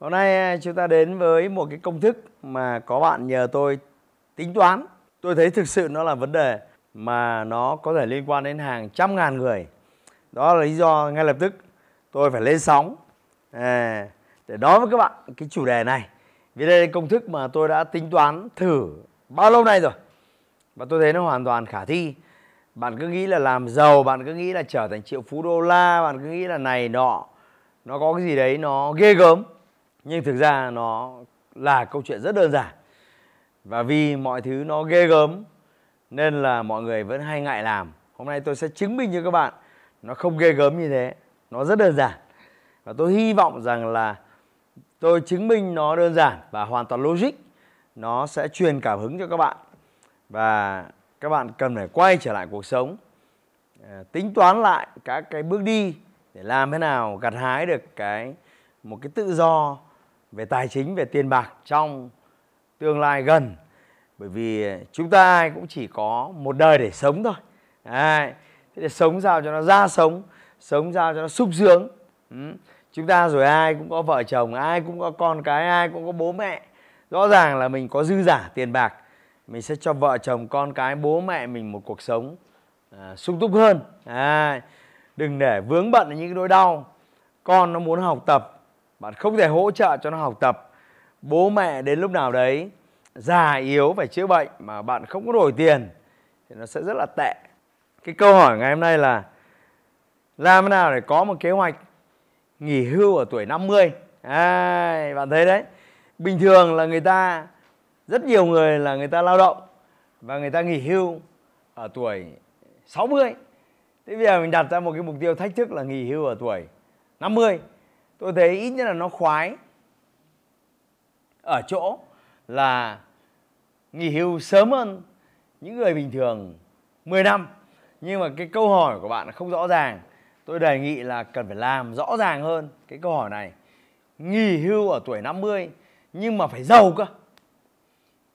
Hôm nay à, chúng ta đến với một cái công thức mà có bạn nhờ tôi tính toán. Tôi thấy thực sự nó là vấn đề mà nó có thể liên quan đến hàng trăm ngàn người. Đó là lý do ngay lập tức tôi phải lên sóng à, để nói với các bạn cái chủ đề này. Vì đây là công thức mà tôi đã tính toán thử bao lâu nay rồi. Và tôi thấy nó hoàn toàn khả thi. Bạn cứ nghĩ là làm giàu, bạn cứ nghĩ là trở thành triệu phú đô la, bạn cứ nghĩ là này nọ. Nó có cái gì đấy nó ghê gớm nhưng thực ra nó là câu chuyện rất đơn giản. Và vì mọi thứ nó ghê gớm, nên là mọi người vẫn hay ngại làm. Hôm nay tôi sẽ chứng minh cho các bạn nó không ghê gớm như thế. Nó rất đơn giản. Và tôi hy vọng rằng là tôi chứng minh nó đơn giản và hoàn toàn logic. Nó sẽ truyền cảm hứng cho các bạn. Và các bạn cần phải quay trở lại cuộc sống à, tính toán lại các cái bước đi để làm thế nào gặt hái được cái, một cái tự do về tài chính về tiền bạc trong tương lai gần. Bởi vì chúng ta ai cũng chỉ có một đời để sống thôi. Đấy. thế để sống sao cho nó ra sống sống sao cho nó sung sướng? Ừ. chúng ta rồi ai cũng có vợ chồng ai cũng có con cái ai cũng có bố mẹ. Rõ ràng là mình có dư giả tiền bạc mình sẽ cho vợ chồng con cái bố mẹ mình một cuộc sống à, sung túc hơn. À, đừng để vướng bận những cái nỗi đau. Con nó muốn học tập bạn không thể hỗ trợ cho nó học tập. Bố mẹ đến lúc nào đấy già yếu phải chữa bệnh mà bạn không có đổi tiền thì nó sẽ rất là tệ. Cái câu hỏi ngày hôm nay là làm thế nào để có một kế hoạch nghỉ hưu ở tuổi 50 à, bạn thấy đấy. Bình thường là người ta rất nhiều người là người ta lao động và người ta nghỉ hưu ở tuổi 60 thế bây giờ mình đặt ra một cái mục tiêu thách thức là nghỉ hưu ở tuổi 50 tôi thấy ít nhất là nó khoái. Ở chỗ là nghỉ hưu sớm hơn những người bình thường 10 năm. Nhưng mà cái câu hỏi của bạn không rõ ràng. Tôi đề nghị là cần phải làm rõ ràng hơn cái câu hỏi này. Nghỉ hưu ở tuổi 50 nhưng mà phải giàu cơ.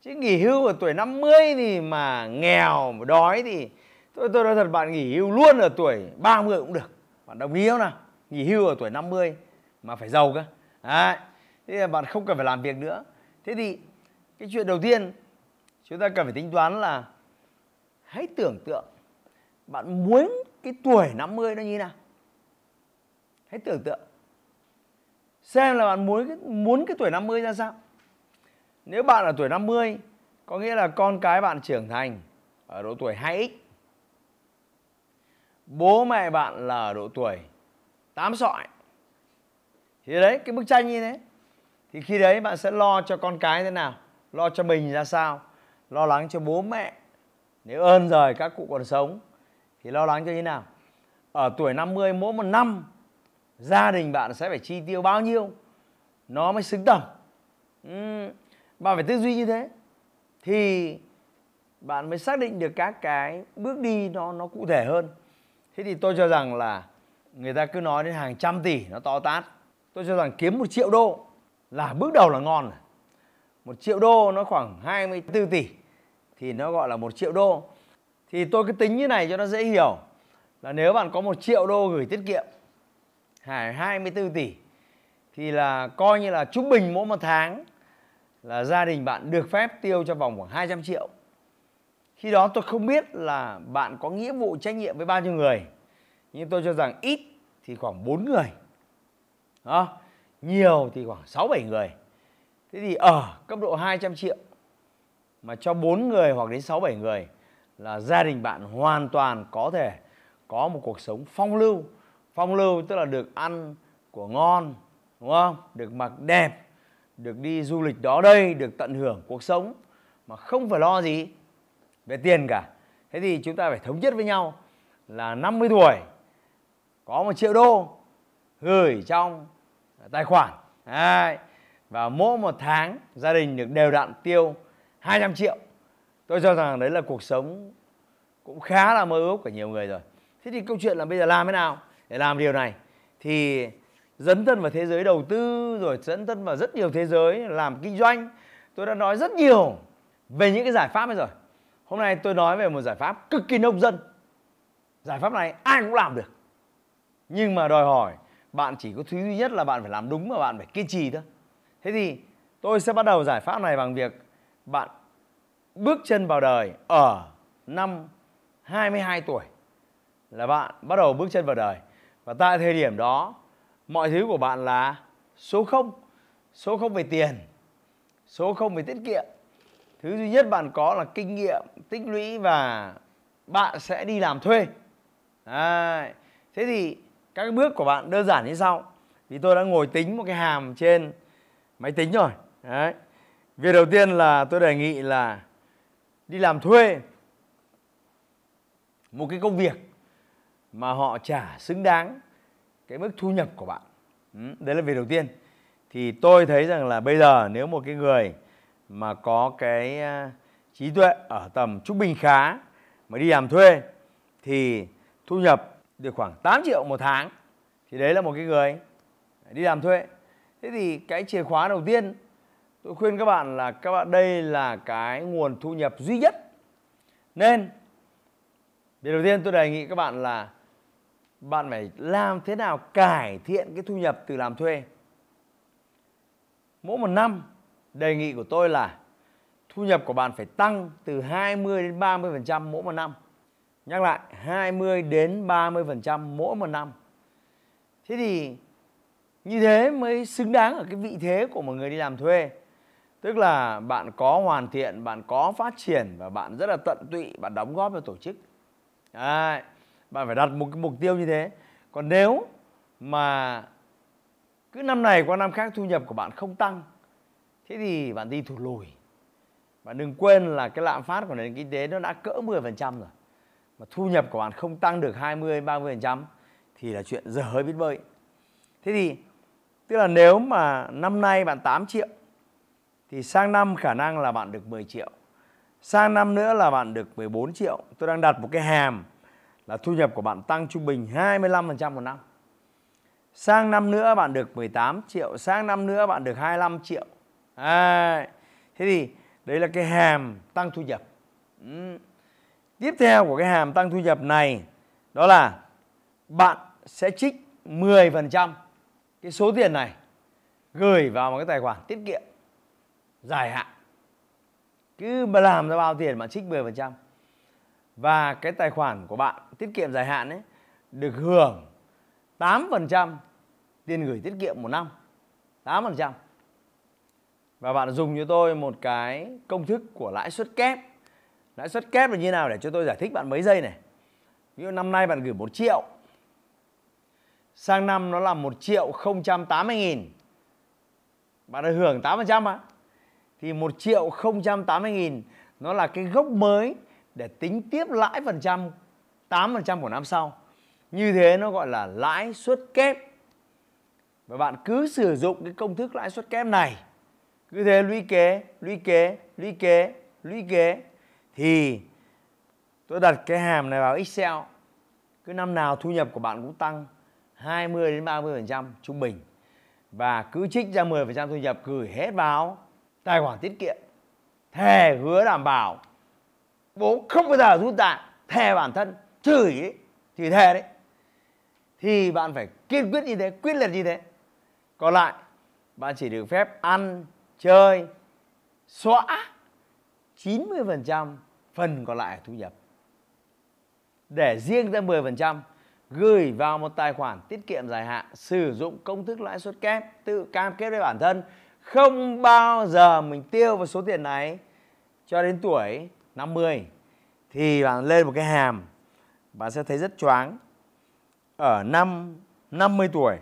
Chứ nghỉ hưu ở tuổi 50 thì mà nghèo, mà đói thì tôi tôi nói thật, bạn nghỉ hưu luôn ở tuổi 30 cũng được. Bạn đồng ý không nào? Nghỉ hưu ở tuổi 50 mà phải giàu cơ. Đấy thế là bạn không cần phải làm việc nữa. Thế thì cái chuyện đầu tiên chúng ta cần phải tính toán là hãy tưởng tượng bạn muốn cái tuổi 50 nó như thế nào. Hãy tưởng tượng. Xem là bạn muốn cái, muốn cái tuổi 50 ra sao. Nếu bạn ở tuổi 50 có nghĩa là con cái bạn trưởng thành ở độ tuổi 2x bố mẹ bạn là ở độ tuổi 8 sọi thì đấy cái bức tranh như thế. Thì khi đấy bạn sẽ lo cho con cái thế nào? Lo cho mình ra sao? Lo lắng cho bố mẹ. Nếu ơn rời các cụ còn sống thì lo lắng cho như nào? Ở tuổi 50 mỗi một năm gia đình bạn sẽ phải chi tiêu bao nhiêu? Nó mới xứng tầm. Uhm, bạn phải tư duy như thế. Thì bạn mới xác định được các cái bước đi nó nó cụ thể hơn. Thế thì tôi cho rằng là người ta cứ nói đến hàng trăm tỷ nó to tát tôi cho rằng kiếm một triệu đô là bước đầu là ngon rồi. Một triệu đô nó khoảng 24 tỷ thì nó gọi là một triệu đô. Thì tôi cứ tính như này cho nó dễ hiểu là nếu bạn có một triệu đô gửi tiết kiệm 24 tỷ thì là coi như là trung bình mỗi một tháng là gia đình bạn được phép tiêu cho vòng khoảng 200 triệu. Khi đó tôi không biết là bạn có nghĩa vụ trách nhiệm với bao nhiêu người, nhưng tôi cho rằng ít thì khoảng 4 người đó. nhiều thì khoảng 6 7 người. Thế thì ở cấp độ 200 triệu mà cho 4 người hoặc đến 6 7 người là gia đình bạn hoàn toàn có thể có một cuộc sống phong lưu. Phong lưu tức là được ăn của ngon, đúng không? Được mặc đẹp, được đi du lịch đó đây, được tận hưởng cuộc sống mà không phải lo gì về tiền cả. Thế thì chúng ta phải thống nhất với nhau là 50 tuổi có một triệu đô gửi trong tài khoản. Đấy. và mỗi một tháng, gia đình được đều đặn tiêu 200 triệu. Tôi cho rằng đấy là cuộc sống cũng khá là mơ ước của nhiều người rồi. Thế thì câu chuyện là bây giờ làm thế nào để làm điều này? Thì dấn thân vào thế giới đầu tư, rồi dấn thân vào rất nhiều thế giới, làm kinh doanh. Tôi đã nói rất nhiều về những cái giải pháp ấy rồi. Hôm nay tôi nói về một giải pháp cực kỳ nông dân. Giải pháp này ai cũng làm được. Nhưng mà đòi hỏi bạn chỉ có thứ duy nhất là bạn phải làm đúng mà bạn phải kiên trì thôi. Thế thì tôi sẽ bắt đầu giải pháp này bằng việc bạn bước chân vào đời ở năm 22 tuổi. Là bạn bắt đầu bước chân vào đời. Và tại thời điểm đó, mọi thứ của bạn là số 0 số 0 về tiền, số 0 về tiết kiệm. Thứ duy nhất bạn có là kinh nghiệm, tích lũy và bạn sẽ đi làm thuê. Đấy. thế thì các bước của bạn đơn giản như sau. Thì tôi đã ngồi tính một cái hàm trên máy tính rồi. Đấy. việc đầu tiên là tôi đề nghị là đi làm thuê một cái công việc mà họ trả xứng đáng cái mức thu nhập của bạn. Ừ, đấy là việc đầu tiên. Thì tôi thấy rằng là bây giờ nếu một cái người mà có cái à, trí tuệ ở tầm trung bình khá mà đi làm thuê thì thu nhập được khoảng 8 triệu một tháng, thì đấy là một cái người đi làm thuê. Thế thì cái chìa khóa đầu tiên tôi khuyên các bạn là các bạn, đây là cái nguồn thu nhập duy nhất. Nên, điều đầu tiên tôi đề nghị các bạn là bạn phải làm thế nào cải thiện cái thu nhập từ làm thuê. Mỗi một năm, đề nghị của tôi là thu nhập của bạn phải tăng từ 20 đến 30% mỗi một năm. Nhắc lại 20 đến 30% mỗi một năm. Thế thì như thế mới xứng đáng ở cái vị thế của một người đi làm thuê. Tức là bạn có hoàn thiện, bạn có phát triển và bạn rất là tận tụy, bạn đóng góp cho tổ chức. Đấy, bạn phải đặt một cái mục tiêu như thế. Còn nếu mà cứ năm này qua năm khác thu nhập của bạn không tăng thế thì bạn đi thụt lùi và đừng quên là cái lạm phát của nền kinh tế nó đã cỡ 10% rồi mà thu nhập của bạn không tăng được 20 30% thì là chuyện dở hơi biết bơi. Thế thì tức là nếu mà năm nay bạn 8 triệu thì sang năm khả năng là bạn được 10 triệu. Sang năm nữa là bạn được 14 triệu. Tôi đang đặt một cái hàm là thu nhập của bạn tăng trung bình 25% một năm. Sang năm nữa bạn được 18 triệu sang năm nữa bạn được 25 triệu. À, thế thì đấy là cái hàm tăng thu nhập. Ừ tiếp theo của cái hàm tăng thu nhập này, đó là bạn sẽ trích 10% cái số tiền này gửi vào một cái tài khoản tiết kiệm dài hạn. Cứ mà làm ra bao tiền bạn trích 10% và cái tài khoản của bạn tiết kiệm dài hạn ấy được hưởng 8% tiền gửi tiết kiệm một năm. 8% và bạn dùng cho tôi một cái công thức của lãi suất kép lãi suất kép là như nào để cho tôi giải thích bạn mấy giây này? Ví dụ năm nay bạn gửi 1 triệu, sang năm nó là 1 triệu 080 nghìn. Bạn được hưởng 8% mà. Thì 1 triệu 080 nghìn nó là cái gốc mới để tính tiếp lãi phần trăm 8% của năm sau. Như thế nó gọi là lãi suất kép. Và bạn cứ sử dụng cái công thức lãi suất kép này. Cứ thế lũy kế lũy kế lũy kế lũy kế thì tôi đặt cái hàm này vào Excel. Cứ năm nào thu nhập của bạn cũng tăng 20 đến 30% trung bình. Và cứ trích ra 10% thu nhập gửi hết vào tài khoản tiết kiệm. Thề hứa đảm bảo bố không bao giờ rút ra thề bản thân chửi ấy, chửi thề đấy. Thì bạn phải kiên quyết như thế quyết liệt như thế. Còn lại bạn chỉ được phép ăn chơi xóa 90% phần còn lại thu nhập. Để riêng ra 10% gửi vào một tài khoản tiết kiệm dài hạn sử dụng công thức lãi suất kép tự cam kết với bản thân. Không bao giờ mình tiêu vào số tiền này cho đến tuổi 50 thì bạn lên một cái hàm bạn sẽ thấy rất choáng. Ở năm 50 tuổi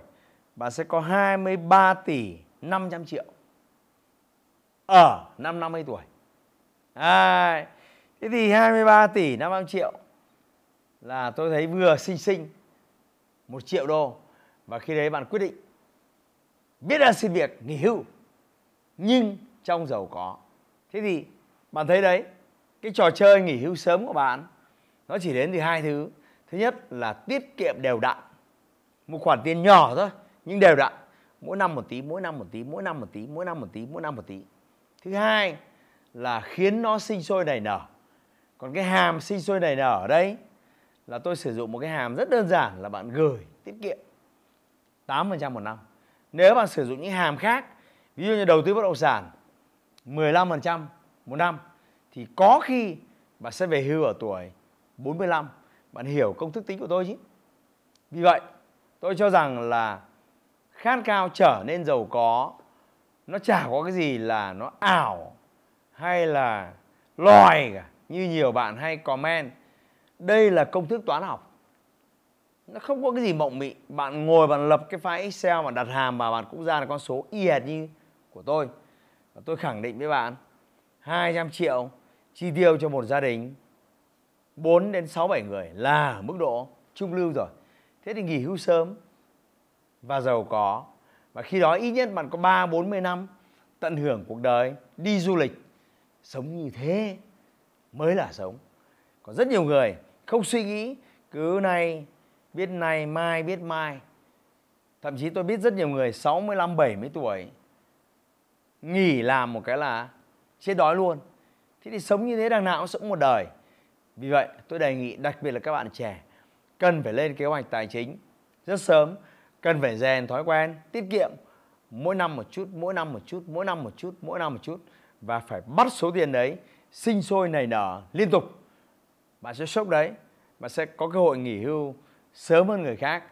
bạn sẽ có 23 tỷ 500 triệu. Ở năm 50 tuổi. À, thế thì 23 tỷ 500 triệu? Là tôi thấy vừa xinh xinh, một triệu đô. Và khi đấy bạn quyết định biết là xin việc, nghỉ hưu, nhưng trong giàu có. Thế thì bạn thấy đấy, cái trò chơi nghỉ hưu sớm của bạn, nó chỉ đến từ hai thứ. Thứ nhất là tiết kiệm đều đặn, một khoản tiền nhỏ thôi, nhưng đều đặn. Mỗi năm một tí, mỗi năm một tí, mỗi năm một tí, mỗi năm một tí, mỗi năm một tí. Thứ hai là khiến nó sinh sôi nảy nở còn cái hàm sinh sôi nảy nở ở đây là tôi sử dụng một cái hàm rất đơn giản là bạn gửi tiết kiệm. 8% một năm. Nếu bạn sử dụng những hàm khác, ví dụ như đầu tư bất động sản 15% một năm, thì có khi bạn sẽ về hưu ở tuổi 45 bạn hiểu công thức tính của tôi chứ? Vì vậy, tôi cho rằng là khát khao trở nên giàu có, nó chả có cái gì là nó ảo hay là lòi cả như nhiều bạn hay comment. Đây là công thức toán học. Nó không có cái gì mộng mị. Bạn ngồi bạn lập cái file excel mà đặt hàm mà bạn cũng ra là con số y hệt như của tôi. Và tôi khẳng định với bạn 200 triệu chi tiêu cho một gia đình 4 đến 6 7 người là mức độ trung lưu rồi. Thế thì nghỉ hưu sớm và giàu có. Và khi đó ít nhất bạn có 3 40 năm tận hưởng cuộc đời, đi du lịch, sống như thế mới là sống. Có rất nhiều người không suy nghĩ cứ nay biết này mai biết mai. Thậm chí tôi biết rất nhiều người 65 70 tuổi nghỉ làm một cái là chết đói luôn. Thế thì sống như thế đằng nào cũng sống một đời. Vì vậy tôi đề nghị đặc biệt là các bạn trẻ cần phải lên kế hoạch tài chính rất sớm, cần phải rèn thói quen tiết kiệm mỗi năm một chút, mỗi năm một chút, mỗi năm một chút, mỗi năm một chút và phải bắt số tiền đấy sinh sôi nảy nở liên tục. Bạn sẽ sốc đấy, bạn sẽ có cơ hội nghỉ hưu sớm hơn người khác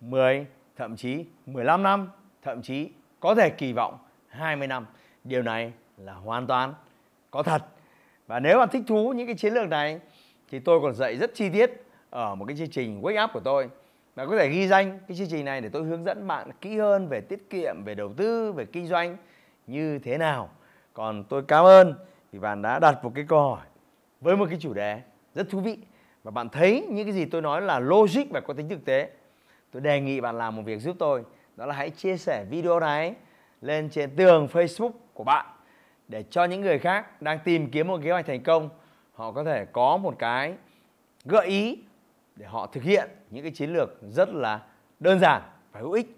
10, thậm chí 15 năm, thậm chí có thể kỳ vọng 20 năm. Điều này là hoàn toàn có thật. Và nếu bạn thích thú những cái chiến lược này thì tôi còn dạy rất chi tiết ở một cái chương trình Wake Up của tôi. Bạn có thể ghi danh cái chương trình này để tôi hướng dẫn bạn kỹ hơn về tiết kiệm, về đầu tư, về kinh doanh như thế nào. Còn tôi cảm ơn thì bạn đã đặt một cái câu hỏi với một cái chủ đề rất thú vị và bạn thấy những cái gì tôi nói là logic và có tính thực tế. Tôi đề nghị bạn làm một việc giúp tôi, đó là hãy chia sẻ video này lên trên tường Facebook của bạn để cho những người khác đang tìm kiếm một kế hoạch thành công họ có thể có một cái gợi ý để họ thực hiện những cái chiến lược rất là đơn giản và hữu ích.